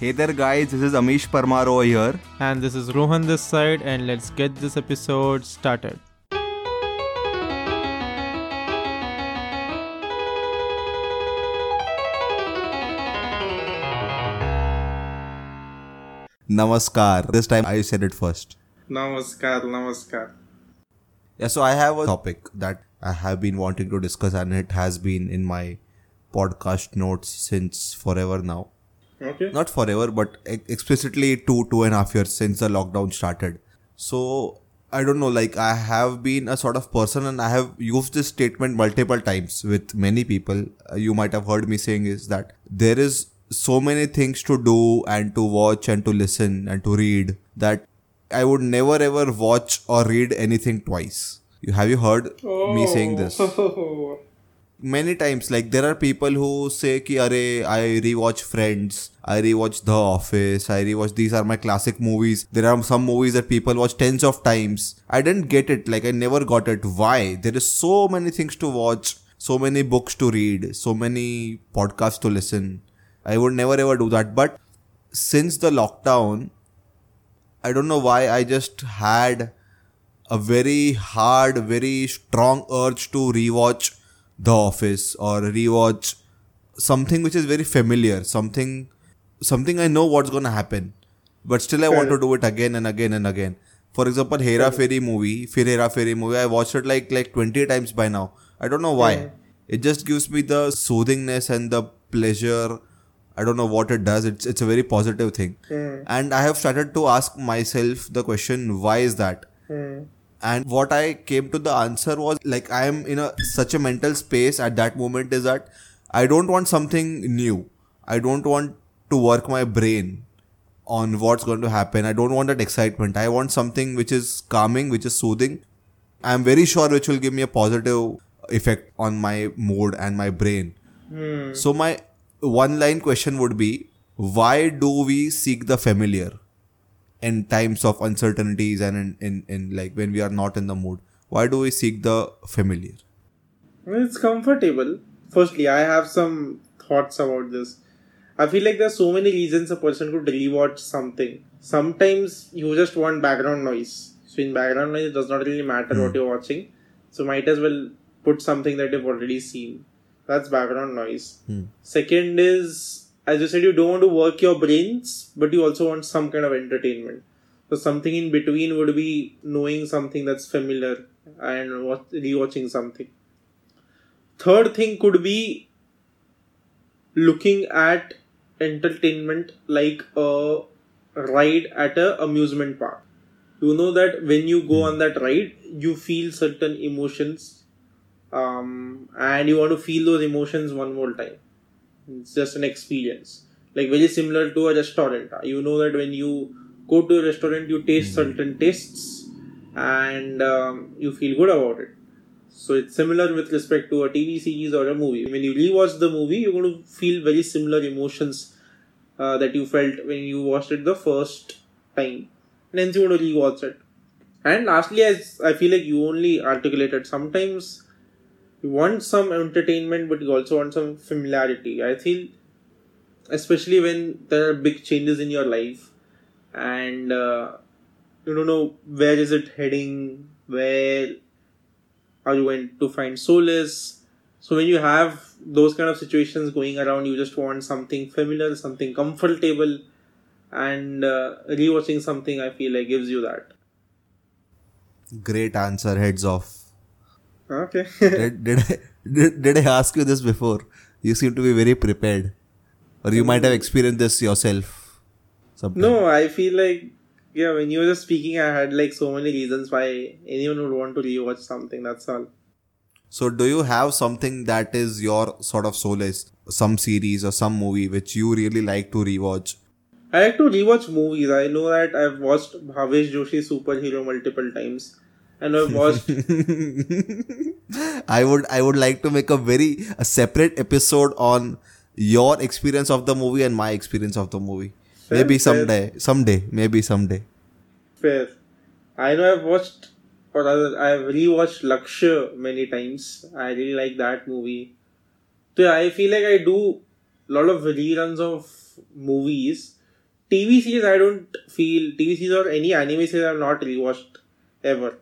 Hey there, guys, this is Amish Parmar over here. And this is Rohan this side, and let's get this episode started. Namaskar. This time I said it first. Namaskar, namaskar. Yeah, so I have a topic that I have been wanting to discuss, and it has been in my podcast notes since forever now. Okay. Not forever, but explicitly two, two and a half years since the lockdown started. So I don't know, like I have been a sort of person and I have used this statement multiple times with many people. Uh, you might have heard me saying is that there is so many things to do and to watch and to listen and to read that I would never ever watch or read anything twice. You have you heard me saying this? Many times like there are people who say ki are i rewatch friends i rewatch the office i rewatch these are my classic movies. There are some movies that people watch tens of times. I didn't get it like i never got it. Why? There is so many things to watch so many books to read so many podcasts to listen. I would never ever do that. But since the lockdown i don't know why i just had a very hard, very strong urge to rewatch The Office or rewatch something which is very familiar, something something I know what's gonna happen, but still I want to do it again and again and again. For example, Hera Pheri movie, Phir Hera Pheri movie, I watched it like like twenty times by now. I don't know why. It just gives me the soothingness and the pleasure. I don't know what it does. It's it's a very positive thing, and I have started to ask myself the question: Why is that? And what i came to the answer was like i am in a such a mental space at that moment is that i don't want something new. I don't want to work my brain on what's going to happen. I don't want that excitement. I want something which is calming which is soothing. I'm very sure which will give me a positive effect on my mood and my brain. Hmm. So my one line question would be why do we seek the familiar in times of uncertainties and in, in, in like when we are not in the mood why do we seek the familiar It's comfortable. Firstly, I have some thoughts about this. I feel like there's so many reasons a person could rewatch something. Sometimes you just want background noise. So in background noise, it does not really matter what hmm. you're watching. So might as well put something that you've already seen. That's background noise. Hmm. Second is, as you said, you don't want to work your brains, but you also want some kind of entertainment. So something in between would be knowing something that's familiar and what, rewatching something. Third thing could be looking at entertainment like a ride at a amusement park. You know that when you go on that ride, you feel certain emotions, um, and you want to feel those emotions one more time. It's just an experience, like very similar to a restaurant. You know that when you go to a restaurant, you taste certain tastes, and um, you feel good about it. So it's similar with respect to a TV series or a movie. When you rewatch the movie, you're going to feel very similar emotions uh, that you felt when you watched it the first time. And then you want to rewatch it. And lastly, as I feel like you only articulated, sometimes you want some entertainment, but you also want some familiarity. I feel, especially when there are big changes in your life, and uh, you don't know where is it heading, where are you going to find solace. So when you have those kind of situations going around, you just want something familiar, something comfortable, and uh, rewatching something I feel like gives you that. great answer heads off Okay. did, did, I, did, did i ask you this before you seem to be very prepared or you might have experienced this yourself sometime. no, I feel like yeah. When you were just speaking, I had like so many reasons why anyone would want to rewatch something. That's all. So, do you have something that is your sort of solace, some series or some movie which you really like to rewatch? I like to rewatch movies. I know that I've watched Bhavesh Joshi Superhero multiple times, and I've watched I would I would like to make a very a separate episode on your experience of the movie and my experience of the movie. Fair, maybe fair. someday, someday, maybe someday. Fair. I know I've watched, or rather, I've rewatched Lakshya many times. I really like that movie. So yeah, I feel like I do a lot of reruns of movies TV series, I don't feel TV series or any anime series I've not rewatched ever.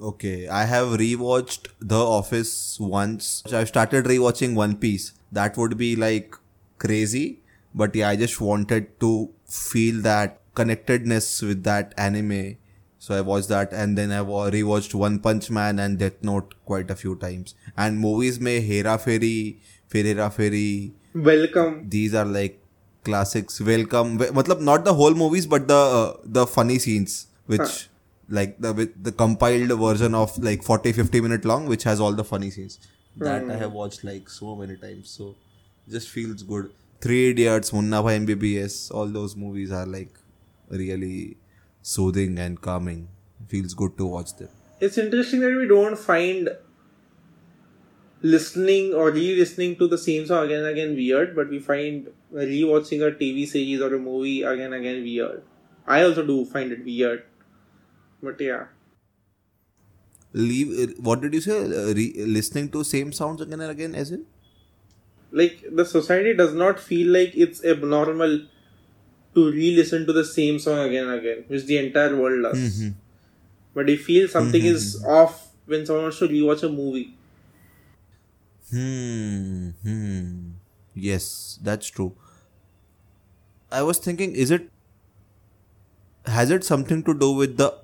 Okay, I have rewatched The Office once. I've started rewatching One Piece. That would be like crazy, but yeah, I just wanted to feel that connectedness with that anime. So I watched that and then I rewatched One Punch Man and Death Note quite a few times. And movies may Hera Pheri, Ferreira Fairy, Welcome. these are like classics welcome we- matlab not the whole movies but the uh, the funny scenes which like the with the compiled version of like 40 50 minute long which has all the funny scenes. That i have hmm. watched like so many times. So just feels good. Three idiots munna bhai mbbs all those movies are like really soothing and calming. Feels good to watch them. It's interesting that we don't find listening or re-listening to the same song again and again weird, but we find re-watching a TV series or a movie again and again weird. I also do find it weird, but yeah. leave uh, what did you say uh, re- listening to same sounds again and again as in like the society does not feel like it's abnormal to re-listen to the same song again and again, which the entire world does. But they feel something is off when someone wants to rewatch a movie. Hmm. Hmm. Yes, that's true. I was thinking, is it has it something to do with the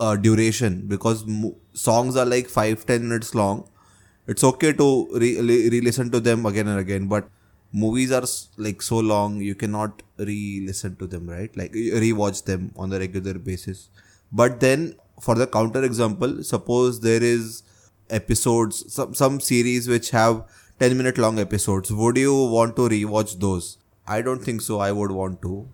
uh, duration? Because mo- songs are like five ten minutes long. It's okay to re- re- listen to them again and again, but movies are like so long you cannot re-listen to them, right? Like re-watch them on a regular basis. But then, for the counter example, suppose there is episodes, some some series which have ten minute long episodes. Would you want to re-watch those? I don't think so. I would want to.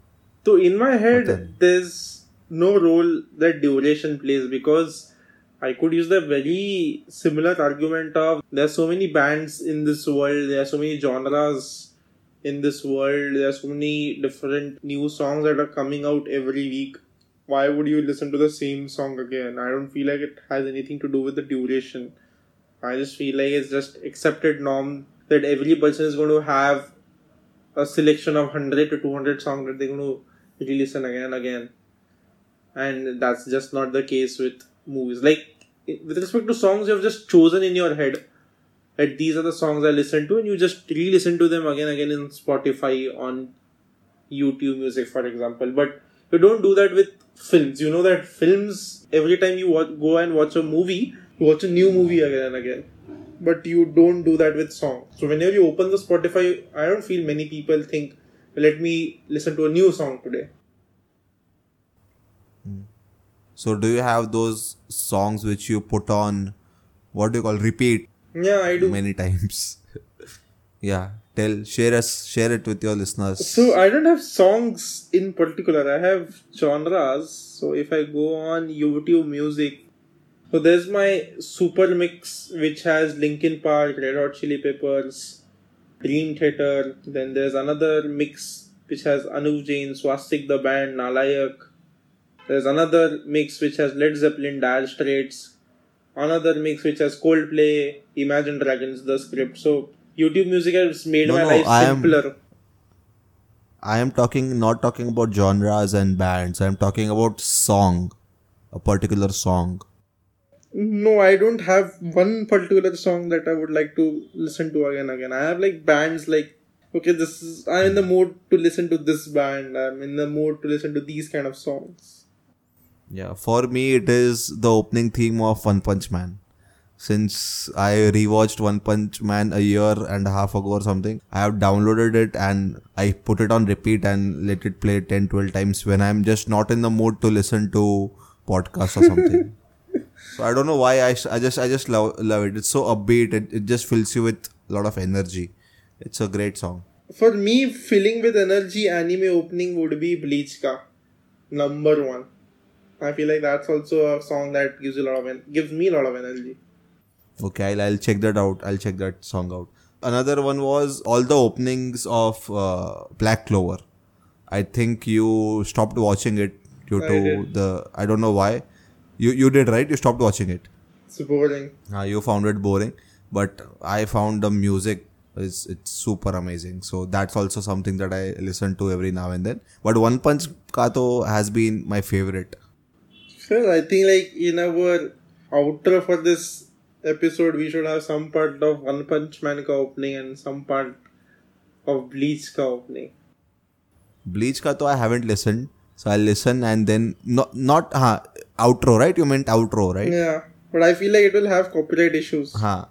So in my head, then? there's no role that duration plays because I could use the very similar argument of there are so many bands in this world, there are so many genres in this world, there are so many different new songs that are coming out every week. Why would you listen to the same song again? I don't feel like it has anything to do with the duration. I just feel like it's just accepted norm that every person is going to have a selection of 100 to 200 songs that they're going to re-listen again and again and that's just not the case with movies. Like with respect to songs you've just chosen in your head that these are the songs i listen to and you just re-listen to them again again in spotify on youtube music for example. But you don't do that with films. You know that films every time you watch, go and watch a movie you watch a new movie again and again. But you don't do that with songs so whenever you open the spotify i don't feel many people think let me listen to a new song today So, do you have those songs which you put on what do you call repeat yeah i do many times? yeah, tell share us share it with your listeners. So I don't have songs in particular. I have genres. So if I go on YouTube Music, so there's my super mix which has Linkin Park, Red Hot Chili Peppers, Dream Theater. Then there's another mix which has Anuv Jain, Swastik the band, Nalayak. There's another mix which has Led Zeppelin, Dire Straits. Another mix which has Coldplay, Imagine Dragons, The Script. So YouTube Music has made No, my no, life I am- simpler. I am talking not talking about genres and bands. I am talking about song, a particular song. No, I don't have one particular song that I would like to listen to again and again. I have like bands like okay, this is I'm in the mood to listen to this band. I'm in the mood to listen to these kind of songs. Yeah, for me it is the opening theme of One Punch Man. Since I rewatched One Punch Man a year and a half ago or something, I have downloaded it and I put it on repeat and let it play 10 12 times when I'm just not in the mood to listen to podcasts or something. so I don't know why I, I just I just love love it. It's so upbeat. It, it just fills you with a lot of energy. It's a great song. For me, filling with energy anime opening would be Bleach ka number one. I feel like that's also a song that gives you a lot of en- gives me a lot of energy. Okay, I'll, I'll check that out. I'll check that song out. Another one was all the openings of uh, Black Clover. I think you stopped watching it due I to did. the I don't know why. You you did right. You stopped watching it. It's boring. Uh, you found it boring, but I found the music is it's super amazing. So that's also something that I listen to every now and then. But One Punch Kato has been my favorite. Well, I think like in our outro for this episode, we should have some part of One Punch Man ka opening and some part of Bleach ka opening. Bleach Kato I haven't listened, so I'll listen and then not not ha outro right? You meant outro right? Yeah, but I feel like it will have copyright issues. Huh.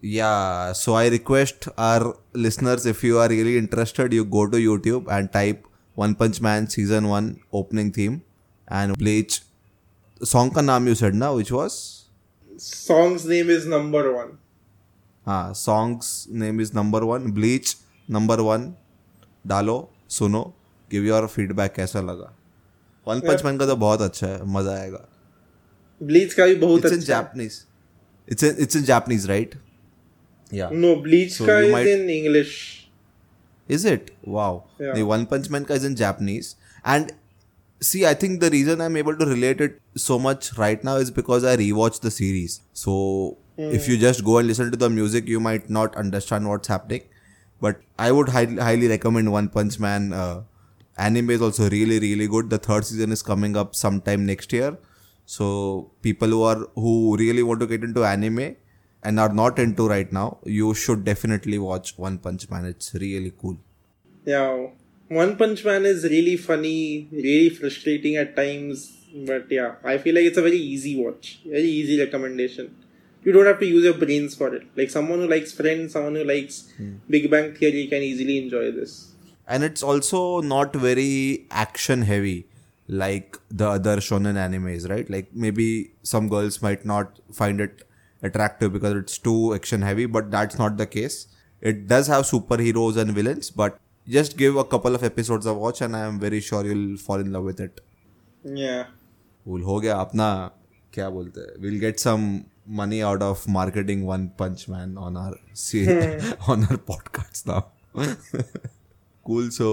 Yeah, so I request our listeners if you are really interested, you go to YouTube and type One Punch Man season 1 opening theme and Bleach. Song ka naam you said na, which was? Song's name is number one. हाँ songs name is number one bleach number one डालो सुनो give your feedback कैसा लगा one punch man का तो बहुत अच्छा है मज़ा आएगा Bleach का भी बहुत इन अच्छा है. Japanese it's in it's in Japanese right yeah No, Bleach So ka you is might- in English. Is it? Wow. Yeah. The One Punch Man ka see, I think the reason I'm able to relate it so much right now is because I rewatched the series. So if you just go and listen to the music, you might not understand what's happening. But I would highly, highly recommend One Punch Man. Uh, anime is also really, really good. The third season is coming up sometime next year. So people who are who really want to get into anime and are not into right now, you should definitely watch One Punch Man. It's really cool. Yeah, One Punch Man is really funny, really frustrating at times, but yeah, I feel like it's a very easy watch, very easy recommendation. You don't have to use your brains for it. Like someone who likes Friends, someone who likes hmm. Big Bang Theory can easily enjoy this. And it's also not very action heavy like the other shonen animes, right? Like maybe some girls might not find it attractive because it's too action heavy, but that's not the case. It does have superheroes and villains, but just give a couple of episodes a watch and I am very sure you'll fall in love with it. Yeah. Cool हो गया अपना क्या बोलते हैं we'll get some money out of marketing one punch man on our see, on our podcasts now cool so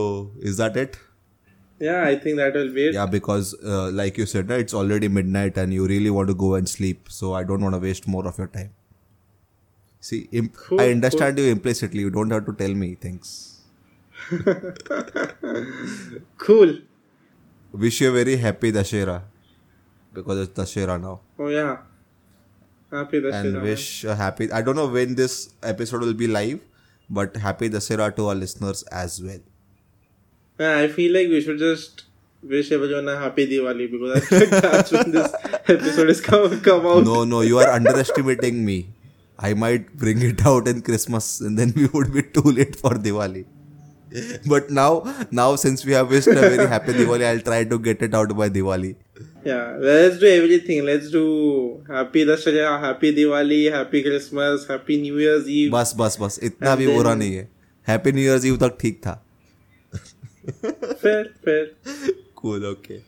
is that it Yeah, I think that will be it. yeah because uh, like you said right, it's already midnight and you really want to go and sleep so i don't want to waste more of your time see imp- Cool, i understand you implicitly you don't have to tell me things Cool. wish you a very happy dashera because it's dashera now Oh yeah. Happy Dashera. and wish a happy. I don't know when this episode will be live, but happy Dasera to our listeners as well. Yeah, I feel like we should just wish everyone a happy Diwali because I think that's when this episode is come, come out. No, no, you are underestimating me. I might bring it out in Christmas, and then we would be too late for Diwali. But now, now since we have wished a very happy Diwali, I'll try to get it out by Diwali. Yeah, let's do everything. Let's do happy Dashera, happy Diwali, happy Christmas, happy New Year's Eve. बस बस बस इतना And भी then- बुरा नहीं है happy new year ewe तक ठीक था Fair, fair. cool okay